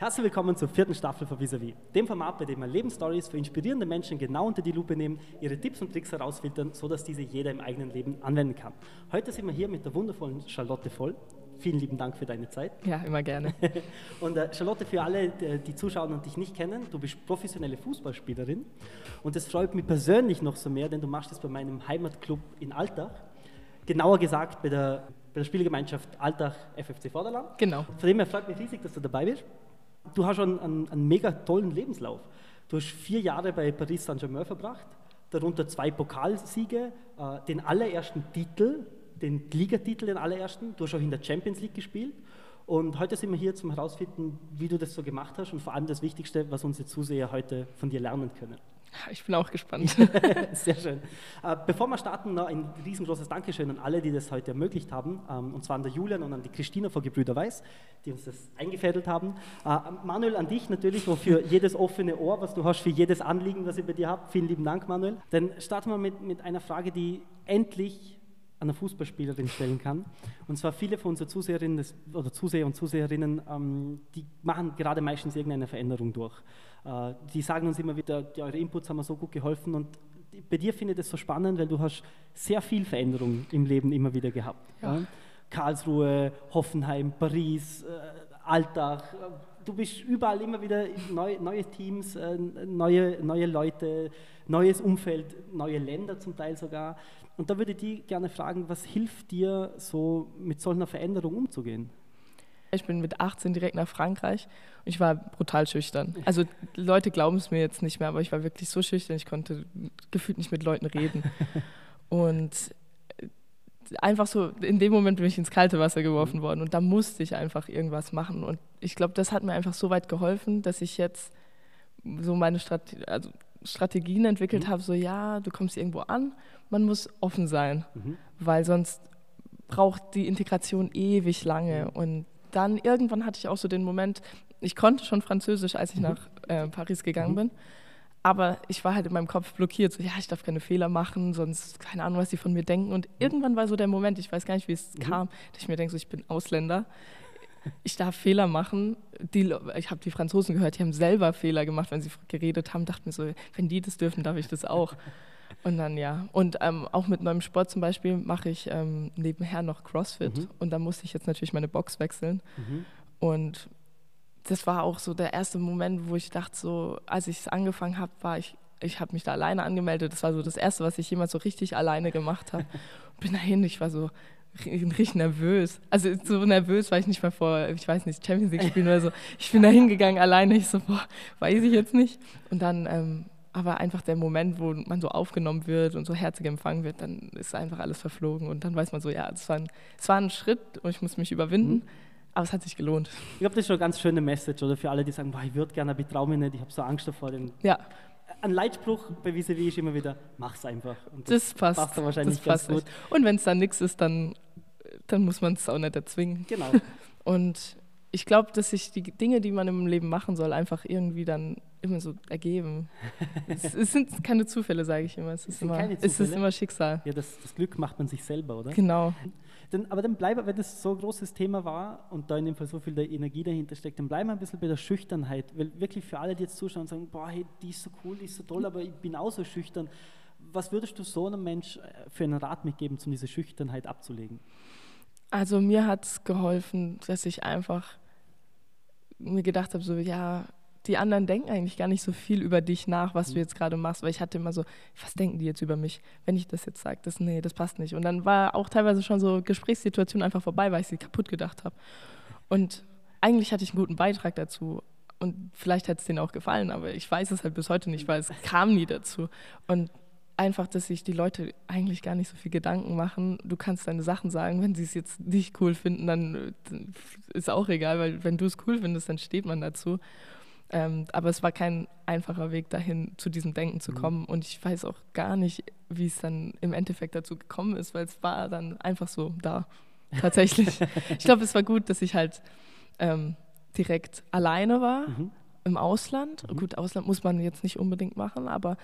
Herzlich willkommen zur vierten Staffel von Vis-a-vis, dem Format, bei dem wir Lebensstories für inspirierende Menschen genau unter die Lupe nehmen, ihre Tipps und Tricks herausfiltern, sodass diese jeder im eigenen Leben anwenden kann. Heute sind wir hier mit der wundervollen Charlotte Voll. Vielen lieben Dank für deine Zeit. Ja, immer gerne. und äh, Charlotte, für alle, die zuschauen und dich nicht kennen, du bist professionelle Fußballspielerin und es freut mich persönlich noch so mehr, denn du machst es bei meinem Heimatclub in Altach. Genauer gesagt bei der, bei der Spielgemeinschaft Altach FFC Vorderland. Genau. Von dem her freut mich riesig, dass du dabei bist du hast schon einen, einen mega tollen Lebenslauf. Du hast vier Jahre bei Paris Saint-Germain verbracht, darunter zwei Pokalsiege, äh, den allerersten Titel, den Ligatitel, den allerersten. Du hast auch in der Champions League gespielt. Und heute sind wir hier zum herausfinden, wie du das so gemacht hast und vor allem das Wichtigste, was unsere Zuseher heute von dir lernen können. Ich bin auch gespannt. Sehr schön. Äh, bevor wir starten, noch ein riesengroßes Dankeschön an alle, die das heute ermöglicht haben. Ähm, und zwar an der Julian und an die Christina von Gebrüder Weiß, die uns das eingefädelt haben. Äh, Manuel, an dich natürlich, für jedes offene Ohr, was du hast, für jedes Anliegen, was ich bei dir habe. Vielen lieben Dank, Manuel. Dann starten wir mit, mit einer Frage, die endlich einer Fußballspielerin stellen kann. Und zwar viele von unseren Zuseherinnen oder Zuseher und Zuseherinnen, ähm, die machen gerade meistens irgendeine Veränderung durch. Äh, die sagen uns immer wieder, ja, eure Inputs haben mir so gut geholfen und bei dir finde ich das so spannend, weil du hast sehr viel Veränderung im Leben immer wieder gehabt. Ja. Ja? Karlsruhe, Hoffenheim, Paris, äh, Alltag. Du bist überall immer wieder neu, neue Teams, äh, neue, neue Leute, neues Umfeld, neue Länder zum Teil sogar. Und da würde ich dich gerne fragen, was hilft dir so mit solcher Veränderung umzugehen? Ich bin mit 18 direkt nach Frankreich und ich war brutal schüchtern. Also Leute glauben es mir jetzt nicht mehr, aber ich war wirklich so schüchtern, ich konnte gefühlt nicht mit Leuten reden. Und einfach so, in dem Moment bin ich ins kalte Wasser geworfen worden und da musste ich einfach irgendwas machen. Und ich glaube, das hat mir einfach so weit geholfen, dass ich jetzt so meine Strate also Strategien entwickelt mhm. habe, so ja, du kommst irgendwo an, man muss offen sein, mhm. weil sonst braucht die Integration ewig lange. Mhm. Und dann irgendwann hatte ich auch so den Moment, ich konnte schon Französisch, als ich mhm. nach äh, Paris gegangen mhm. bin. Aber ich war halt in meinem Kopf blockiert, so ja, ich darf keine Fehler machen, sonst keine Ahnung, was sie von mir denken. Und irgendwann war so der Moment, ich weiß gar nicht, wie es mhm. kam, dass ich mir denke, so, ich bin Ausländer, ich darf Fehler machen. Die, ich habe die Franzosen gehört, die haben selber Fehler gemacht, wenn sie geredet haben, dachte mir so, wenn die das dürfen, darf ich das auch. Und dann ja. Und ähm, auch mit neuem Sport zum Beispiel mache ich ähm, nebenher noch CrossFit. Mhm. Und da musste ich jetzt natürlich meine Box wechseln. Mhm. Und das war auch so der erste Moment, wo ich dachte, so, als ich es angefangen habe, war ich, ich habe mich da alleine angemeldet. Das war so das Erste, was ich jemals so richtig alleine gemacht habe. Bin dahin, ich war so richtig nervös. Also so nervös war ich nicht mal vor, ich weiß nicht, Champions League spielen oder so. Ich bin da hingegangen alleine, ich so, boah, weiß ich jetzt nicht. Und dann ähm, aber einfach der Moment, wo man so aufgenommen wird und so herzig empfangen wird, dann ist einfach alles verflogen und dann weiß man so, ja, es war ein, es war ein Schritt und ich muss mich überwinden, mhm. aber es hat sich gelohnt. Ich glaube, das ist schon eine ganz schöne Message oder für alle, die sagen, boah, ich würde gerne, aber ich traue mich nicht, ich habe so Angst davor. Den ja. Ein Leitspruch bei vis ist immer wieder, mach's einfach. Und das, das passt. passt wahrscheinlich das passt ganz gut. Und wenn es dann nichts ist, dann, dann muss man es auch nicht erzwingen. Genau. Und ich glaube, dass sich die Dinge, die man im Leben machen soll, einfach irgendwie dann immer so ergeben. es, es, sind keine Zufälle, sage ich immer. Es ist, immer, es ist immer Schicksal. Ja, das, das, Glück macht man sich selber, oder? Genau. Dann, aber dann bleibe, wenn das so ein großes Thema war und da in dem Fall so viel der Energie dahinter steckt, dann bleiben wir ein bisschen bei der Schüchternheit. Weil wirklich für alle, die jetzt zuschauen und sagen, boah, hey, die ist so cool, die ist so toll, aber ich bin auch so schüchtern. Was würdest du so einem Mensch äh, für einen Rat mitgeben, um diese Schüchternheit abzulegen? Also mir hat es geholfen, dass ich einfach mir gedacht habe, so ja, die anderen denken eigentlich gar nicht so viel über dich nach, was du mhm. jetzt gerade machst, weil ich hatte immer so, was denken die jetzt über mich, wenn ich das jetzt sage, das nee, das passt nicht. Und dann war auch teilweise schon so Gesprächssituation einfach vorbei, weil ich sie kaputt gedacht habe. Und eigentlich hatte ich einen guten Beitrag dazu. Und vielleicht hat es denen auch gefallen, aber ich weiß es halt bis heute nicht, weil es kam nie dazu. Und einfach, dass sich die Leute eigentlich gar nicht so viel Gedanken machen. Du kannst deine Sachen sagen, wenn sie es jetzt nicht cool finden, dann ist auch egal, weil wenn du es cool findest, dann steht man dazu. Ähm, aber es war kein einfacher Weg dahin, zu diesem Denken zu mhm. kommen. Und ich weiß auch gar nicht, wie es dann im Endeffekt dazu gekommen ist, weil es war dann einfach so da. Tatsächlich. ich glaube, es war gut, dass ich halt ähm, direkt alleine war. Mhm. Im Ausland. Mhm. Gut, Ausland muss man jetzt nicht unbedingt machen, aber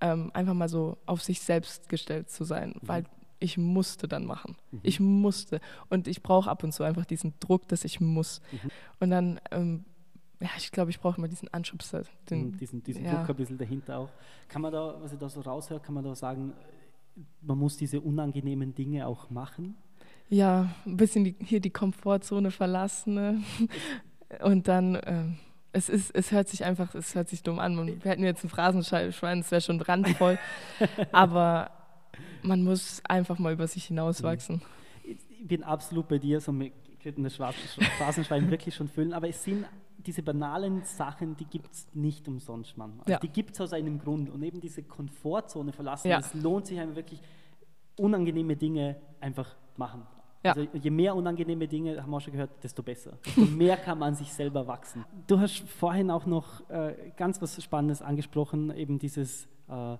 ähm, einfach mal so auf sich selbst gestellt zu sein, mhm. weil ich musste dann machen. Mhm. Ich musste. Und ich brauche ab und zu einfach diesen Druck, dass ich muss. Mhm. Und dann ähm, ja, ich glaube, ich brauche immer diesen Anschubser. Den, Mhm, diesen diesen ja. Druck ein bisschen dahinter auch. Kann man da, was ich da so raushöre, kann man da sagen, man muss diese unangenehmen Dinge auch machen? Ja, ein bisschen die, hier die Komfortzone verlassen. Ne? Und dann, ähm, es, ist, es hört sich einfach, es hört sich dumm an. Man, wir hätten jetzt ein Phrasenschwein, es wäre schon randvoll. aber man muss einfach mal über sich hinauswachsen. Ich bin absolut bei dir, so mit könnten das Phrasenschwein wirklich schon füllen, aber es sind diese banalen Sachen, die gibt es nicht umsonst, Mann. Also Ja. Die gibt es aus einem Grund und eben diese Komfortzone verlassen, Ja. es lohnt sich einem wirklich, unangenehme Dinge einfach machen. Ja. Also je mehr unangenehme Dinge, haben wir auch schon gehört, desto besser. Desto mehr kann man sich selber wachsen. Du hast vorhin auch noch äh, ganz was Spannendes angesprochen, eben dieses, äh,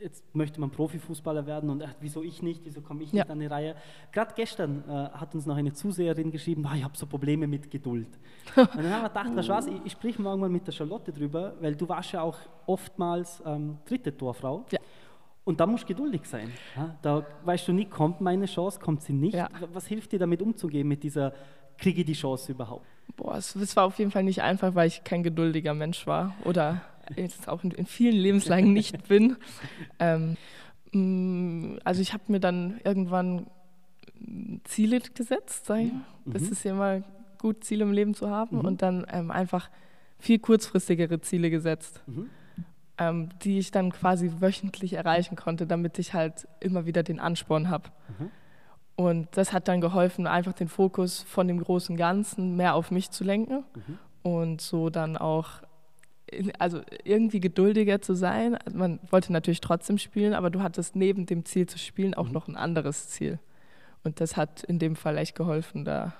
jetzt möchte man Profifußballer werden und ach, wieso ich nicht, wieso komme ich Ja. nicht an die Reihe. Gerade gestern äh, hat uns noch eine Zuseherin geschrieben, ah, ich habe so Probleme mit Geduld. und dann haben wir gedacht, was, ich, ich sprich morgen mal mit der Charlotte drüber, weil du warst ja auch oftmals ähm, dritte Torfrau. Ja. Und da musst du geduldig sein. Ja? Da weißt du nie, kommt meine Chance, kommt sie nicht. Was hilft dir damit umzugehen, mit dieser, kriege ich die Chance überhaupt? Boah, es, es war auf jeden Fall nicht einfach, weil ich kein geduldiger Mensch war oder jetzt auch in, in vielen Lebenslagen nicht bin. Ähm, mh, also ich habe mir dann irgendwann Ziele gesetzt, sag ich. Das Mhm. ist ja immer gut, Ziele im Leben zu haben Mhm. und dann ähm, einfach viel kurzfristigere Ziele gesetzt, Mhm. ähm, die ich dann quasi wöchentlich erreichen konnte, damit ich halt immer wieder den Ansporn habe. Mhm. Und das hat dann geholfen, einfach den Fokus von dem großen Ganzen mehr auf mich zu lenken Mhm. und so dann auch also irgendwie geduldiger zu sein. Man wollte natürlich trotzdem spielen, aber du hattest neben dem Ziel zu spielen auch Mhm. noch ein anderes Ziel. Und das hat in dem Fall echt geholfen, da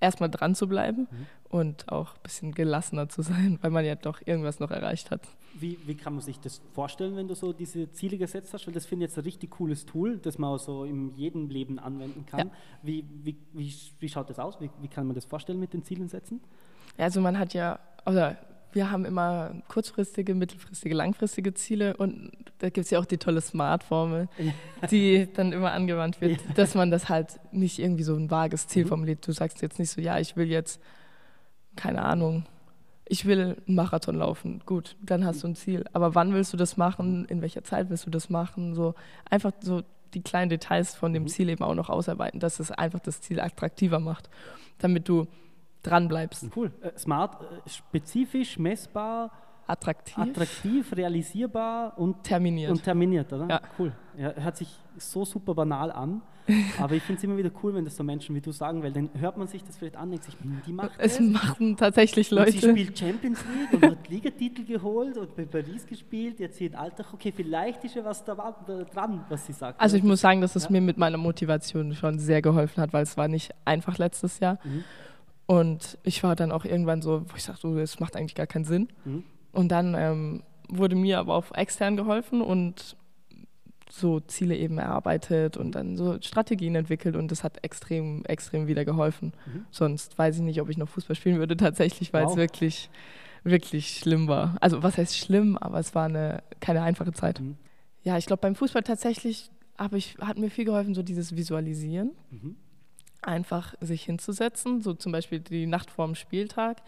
erstmal dran zu bleiben Mhm. und auch ein bisschen gelassener zu sein, weil man ja doch irgendwas noch erreicht hat. Wie, wie kann man sich das vorstellen, wenn du so diese Ziele gesetzt hast? Weil das finde ich jetzt ein richtig cooles Tool, das man auch so in jedem Leben anwenden kann. Ja. Wie, wie, wie, wie schaut das aus? Wie, wie kann man das vorstellen mit den Zielen setzen? Also man hat ja, oder wir haben immer kurzfristige, mittelfristige, langfristige Ziele und da gibt es ja auch die tolle Smart-Formel, die dann immer angewandt wird, dass man das halt nicht irgendwie so ein vages Ziel Mhm. formuliert. Du sagst jetzt nicht so, ja, ich will jetzt, keine Ahnung, ich will einen Marathon laufen. Gut, dann hast du ein Ziel. Aber wann willst du das machen? In welcher Zeit willst du das machen? So einfach so die kleinen Details von dem Mhm. Ziel eben auch noch ausarbeiten, dass es einfach das Ziel attraktiver macht, damit du dran bleibst. Cool. Äh, smart, äh, spezifisch, messbar, Attraktiv, attraktiv, realisierbar und, terminiert. und terminiert, oder? Ja. Cool. Ja, hört sich so super banal an, aber ich finde es immer wieder cool, wenn das so Menschen wie du sagen, weil dann hört man sich das vielleicht an denkt sich, hm, die macht es das. machen tatsächlich Und sie Leute. spielt Champions League und hat Ligatitel geholt und bei Paris gespielt. Jetzt hier in Alltag, okay, vielleicht ist ja was da, da dran, was sie sagt. Also ich muss sagen, dass es Ja. mir mit meiner Motivation schon sehr geholfen hat, weil es war nicht einfach letztes Jahr. Mhm. Und ich war dann auch irgendwann so, wo ich sagte, so, das macht eigentlich gar keinen Sinn. Mhm. Und dann ähm, wurde mir aber auch extern geholfen und so Ziele eben erarbeitet und dann so Strategien entwickelt und das hat extrem, extrem wieder geholfen. Mhm. Sonst weiß ich nicht, ob ich noch Fußball spielen würde tatsächlich, weil Wow. es wirklich, wirklich schlimm war. Also was heißt schlimm, aber es war eine, keine einfache Zeit. Mhm. Ja, ich glaube beim Fußball tatsächlich ich, hat mir viel geholfen, so dieses Visualisieren, Mhm. Einfach sich hinzusetzen, so zum Beispiel die Nacht vor dem Spieltag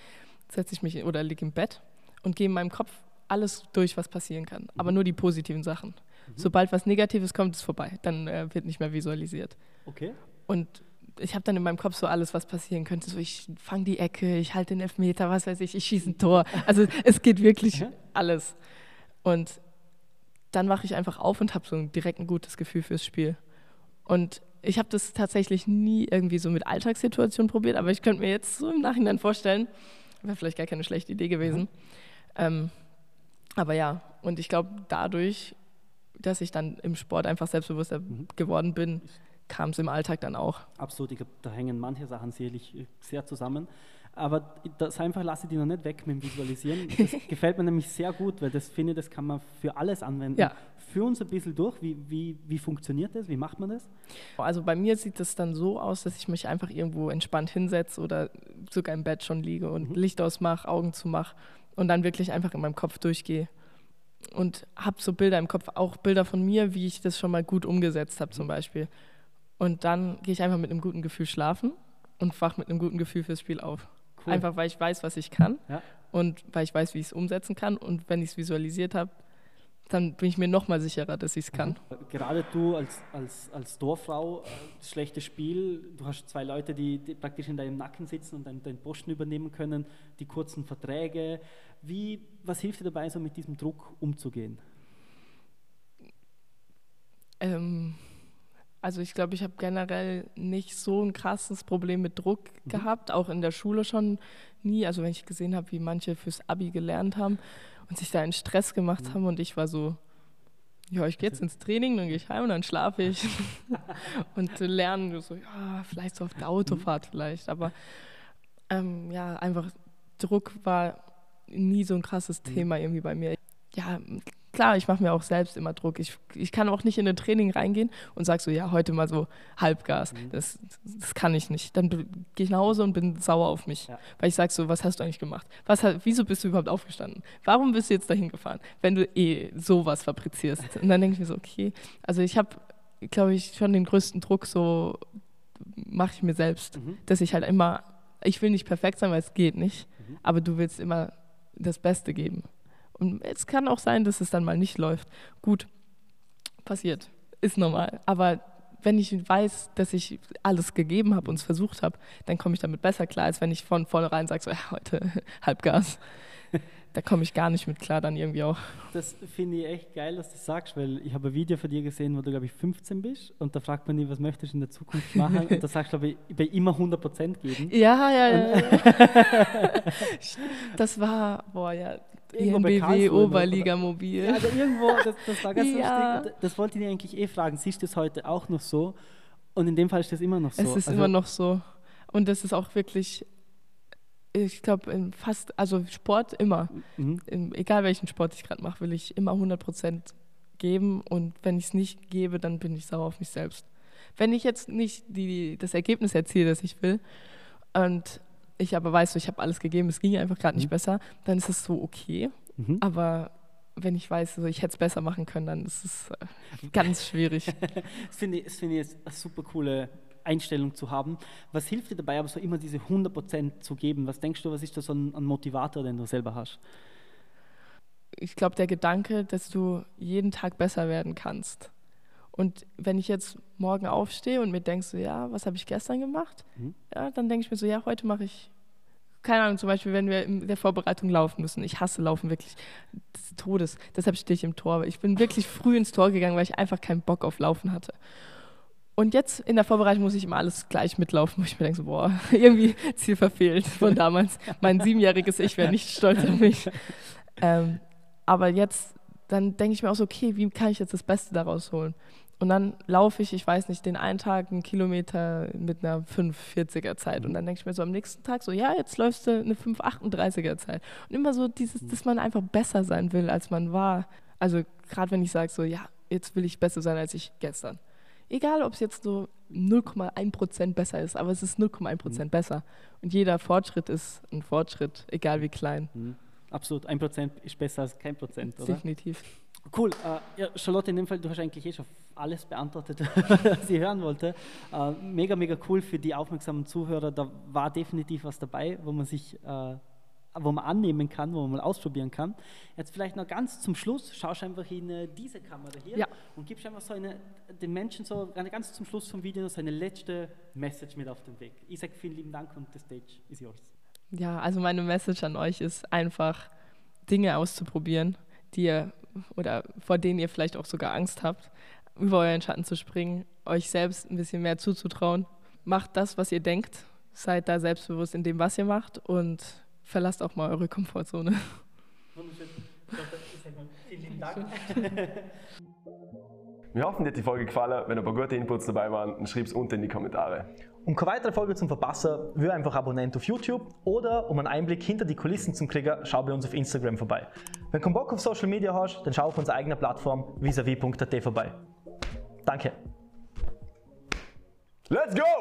setze ich mich oder liege im Bett und gehe in meinem Kopf alles durch, was passieren kann, aber nur die positiven Sachen. Sobald was Negatives kommt, ist vorbei. Dann äh, wird nicht mehr visualisiert. Okay. Und ich habe dann in meinem Kopf so alles, was passieren könnte. So, ich fange die Ecke, ich halte den Elfmeter, was weiß ich, ich schieße ein Tor. Also es geht wirklich Ja. alles. Und dann wache ich einfach auf und habe so ein direkt ein gutes Gefühl fürs Spiel. Und ich habe das tatsächlich nie irgendwie so mit Alltagssituationen probiert, aber ich könnte mir jetzt so im Nachhinein vorstellen, wäre vielleicht gar keine schlechte Idee gewesen. Ähm, aber ja, und ich glaube, dadurch, dass ich dann im Sport einfach selbstbewusster Mhm. geworden bin, kam es im Alltag dann auch. Absolut, ich glaube, da hängen manche Sachen sicherlich äh, sehr zusammen. Aber das einfach lasse ich die noch nicht weg mit dem Visualisieren. Das gefällt mir nämlich sehr gut, weil das finde ich, das kann man für alles anwenden. Ja. Führ uns ein bisschen durch, wie, wie, wie funktioniert das, wie macht man das? Also bei mir sieht es dann so aus, dass ich mich einfach irgendwo entspannt hinsetze oder sogar im Bett schon liege und Mhm. Licht ausmache, Augen zumache und dann wirklich einfach in meinem Kopf durchgehe. Und habe so Bilder im Kopf, auch Bilder von mir, wie ich das schon mal gut umgesetzt habe zum Beispiel. Und dann gehe ich einfach mit einem guten Gefühl schlafen und wach mit einem guten Gefühl fürs Spiel auf. Cool. Einfach weil ich weiß, was ich kann. Ja. Und weil ich weiß, wie ich es umsetzen kann. Und wenn ich es visualisiert habe, dann bin ich mir noch mal sicherer, dass ich es kann. Gerade du als, als, als Dorffrau, äh, schlechtes Spiel, du hast zwei Leute, die, die praktisch in deinem Nacken sitzen und deinen, deinen Posten übernehmen können, die kurzen Verträge. Wie, was hilft dir dabei, so mit diesem Druck umzugehen? Ähm, also ich glaube, ich habe generell nicht so ein krasses Problem mit Druck mhm. gehabt, auch in der Schule schon nie. Also wenn ich gesehen habe, wie manche fürs Abi gelernt haben und sich da einen Stress gemacht mhm. haben und ich war so, ja, ich gehe jetzt ins Training, dann gehe ich heim und dann schlafe ich und lernen so, ja, vielleicht so auf der Autofahrt mhm. vielleicht, aber ähm, ja, einfach Druck war nie so ein krasses mhm. Thema irgendwie bei mir. Ja, klar, ich mache mir auch selbst immer Druck. Ich, ich kann auch nicht in ein Training reingehen und sage so, ja, heute mal so Halbgas. Mhm. Das, das kann ich nicht. Dann gehe ich nach Hause und bin sauer auf mich. Ja. Weil ich sage so, was hast du eigentlich gemacht? Was, wieso bist du überhaupt aufgestanden? Warum bist du jetzt dahin gefahren, wenn du eh sowas fabrizierst? Und dann denke ich mir so, okay, also ich habe, glaube ich, schon den größten Druck so mache ich mir selbst, mhm. dass ich halt immer, ich will nicht perfekt sein, weil es geht nicht, mhm. aber du willst immer das Beste geben. Und es kann auch sein, dass es dann mal nicht läuft. Gut, passiert, ist normal. Aber wenn ich weiß, dass ich alles gegeben habe und es versucht habe, dann komme ich damit besser klar, als wenn ich von vornherein sage, so, ja, heute Halbgas da komme ich gar nicht mit klar dann irgendwie auch. Das finde ich echt geil, dass du das sagst, weil ich habe ein Video von dir gesehen, wo du, glaube ich, 15 bist und da fragt man dich, was möchtest du in der Zukunft machen und da sagst du, glaube ich, will immer 100 Prozent geben. Ja, ja, ja. das war, boah, ja, EMBW Oberliga Mobil. Ja, also irgendwo, das, das war ganz ja. lustig. Das wollte ich dir eigentlich eh fragen. Siehst du es heute auch noch so? Und in dem Fall ist das immer noch so. Es ist also, immer noch so. Und das ist auch wirklich ich glaube, in fast, also Sport immer. Mhm. In, egal welchen Sport ich gerade mache, will ich immer 100 Prozent geben. Und wenn ich es nicht gebe, dann bin ich sauer auf mich selbst. Wenn ich jetzt nicht die, das Ergebnis erziele, das ich will, und ich aber weiß, so, ich habe alles gegeben, es ging einfach gerade mhm. nicht besser, dann ist es so okay. Mhm. Aber wenn ich weiß, so, ich hätte es besser machen können, dann ist es äh, ganz schwierig. das finde ich, das find ich eine super coole Einstellung zu haben. Was hilft dir dabei, aber so immer diese 100% zu geben? Was denkst du, was ist da so ein, ein Motivator, den du selber hast? Ich glaube, der Gedanke, dass du jeden Tag besser werden kannst. Und wenn ich jetzt morgen aufstehe und mir denke, so, ja, was habe ich gestern gemacht? Mhm. Ja, dann denke ich mir so, ja, heute mache ich, keine Ahnung, zum Beispiel, wenn wir in der Vorbereitung laufen müssen. Ich hasse Laufen wirklich des Todes. Deshalb stehe ich im Tor. Ich bin wirklich früh ins Tor gegangen, weil ich einfach keinen Bock auf Laufen hatte. Und jetzt in der Vorbereitung muss ich immer alles gleich mitlaufen, wo ich mir denke, so, boah, irgendwie Ziel verfehlt von damals. mein siebenjähriges Ich wäre nicht stolz auf mich. Ähm, aber jetzt, dann denke ich mir auch so, okay, wie kann ich jetzt das Beste daraus holen? Und dann laufe ich, ich weiß nicht, den einen Tag einen Kilometer mit einer 5,40er Zeit. Und dann denke ich mir so am nächsten Tag so, ja, jetzt läufst du eine 5,38er Zeit. Und immer so dieses, dass man einfach besser sein will, als man war. Also gerade wenn ich sage so, ja, jetzt will ich besser sein als ich gestern. Egal, ob es jetzt so 0,1% besser ist, aber es ist 0,1% mhm. besser. Und jeder Fortschritt ist ein Fortschritt, egal wie klein. Mhm. Absolut, 1% ist besser als kein Prozent, oder? Definitiv. Cool. Uh, ja, Charlotte, in dem Fall, du hast eigentlich eh schon alles beantwortet, was ich hören wollte. Uh, mega, mega cool für die aufmerksamen Zuhörer. Da war definitiv was dabei, wo man sich uh, wo man annehmen kann, wo man mal ausprobieren kann. Jetzt vielleicht noch ganz zum Schluss, schaust einfach in äh, diese Kamera hier ja. und gibst einfach so eine, den Menschen so ganz zum Schluss vom Video so eine letzte Message mit auf den Weg. Ich sage vielen lieben Dank und the stage is yours. Ja, also meine Message an euch ist einfach, Dinge auszuprobieren, die ihr oder vor denen ihr vielleicht auch sogar Angst habt, über euren Schatten zu springen, euch selbst ein bisschen mehr zuzutrauen. Macht das, was ihr denkt, seid da selbstbewusst in dem, was ihr macht und verlasst auch mal eure Komfortzone. Wunderschön. Vielen lieben Dank. Wir hoffen, dir hat die Folge gefallen. Wenn ein paar gute Inputs dabei waren, dann schreib es unten in die Kommentare. Um keine weitere Folge zu verpassen, wir einfach Abonnent auf YouTube oder um einen Einblick hinter die Kulissen zu kriegen, schau bei uns auf Instagram vorbei. Wenn du Bock auf Social Media hast, dann schau auf unserer eigenen Plattform visavi.at vorbei. Danke. Let's go!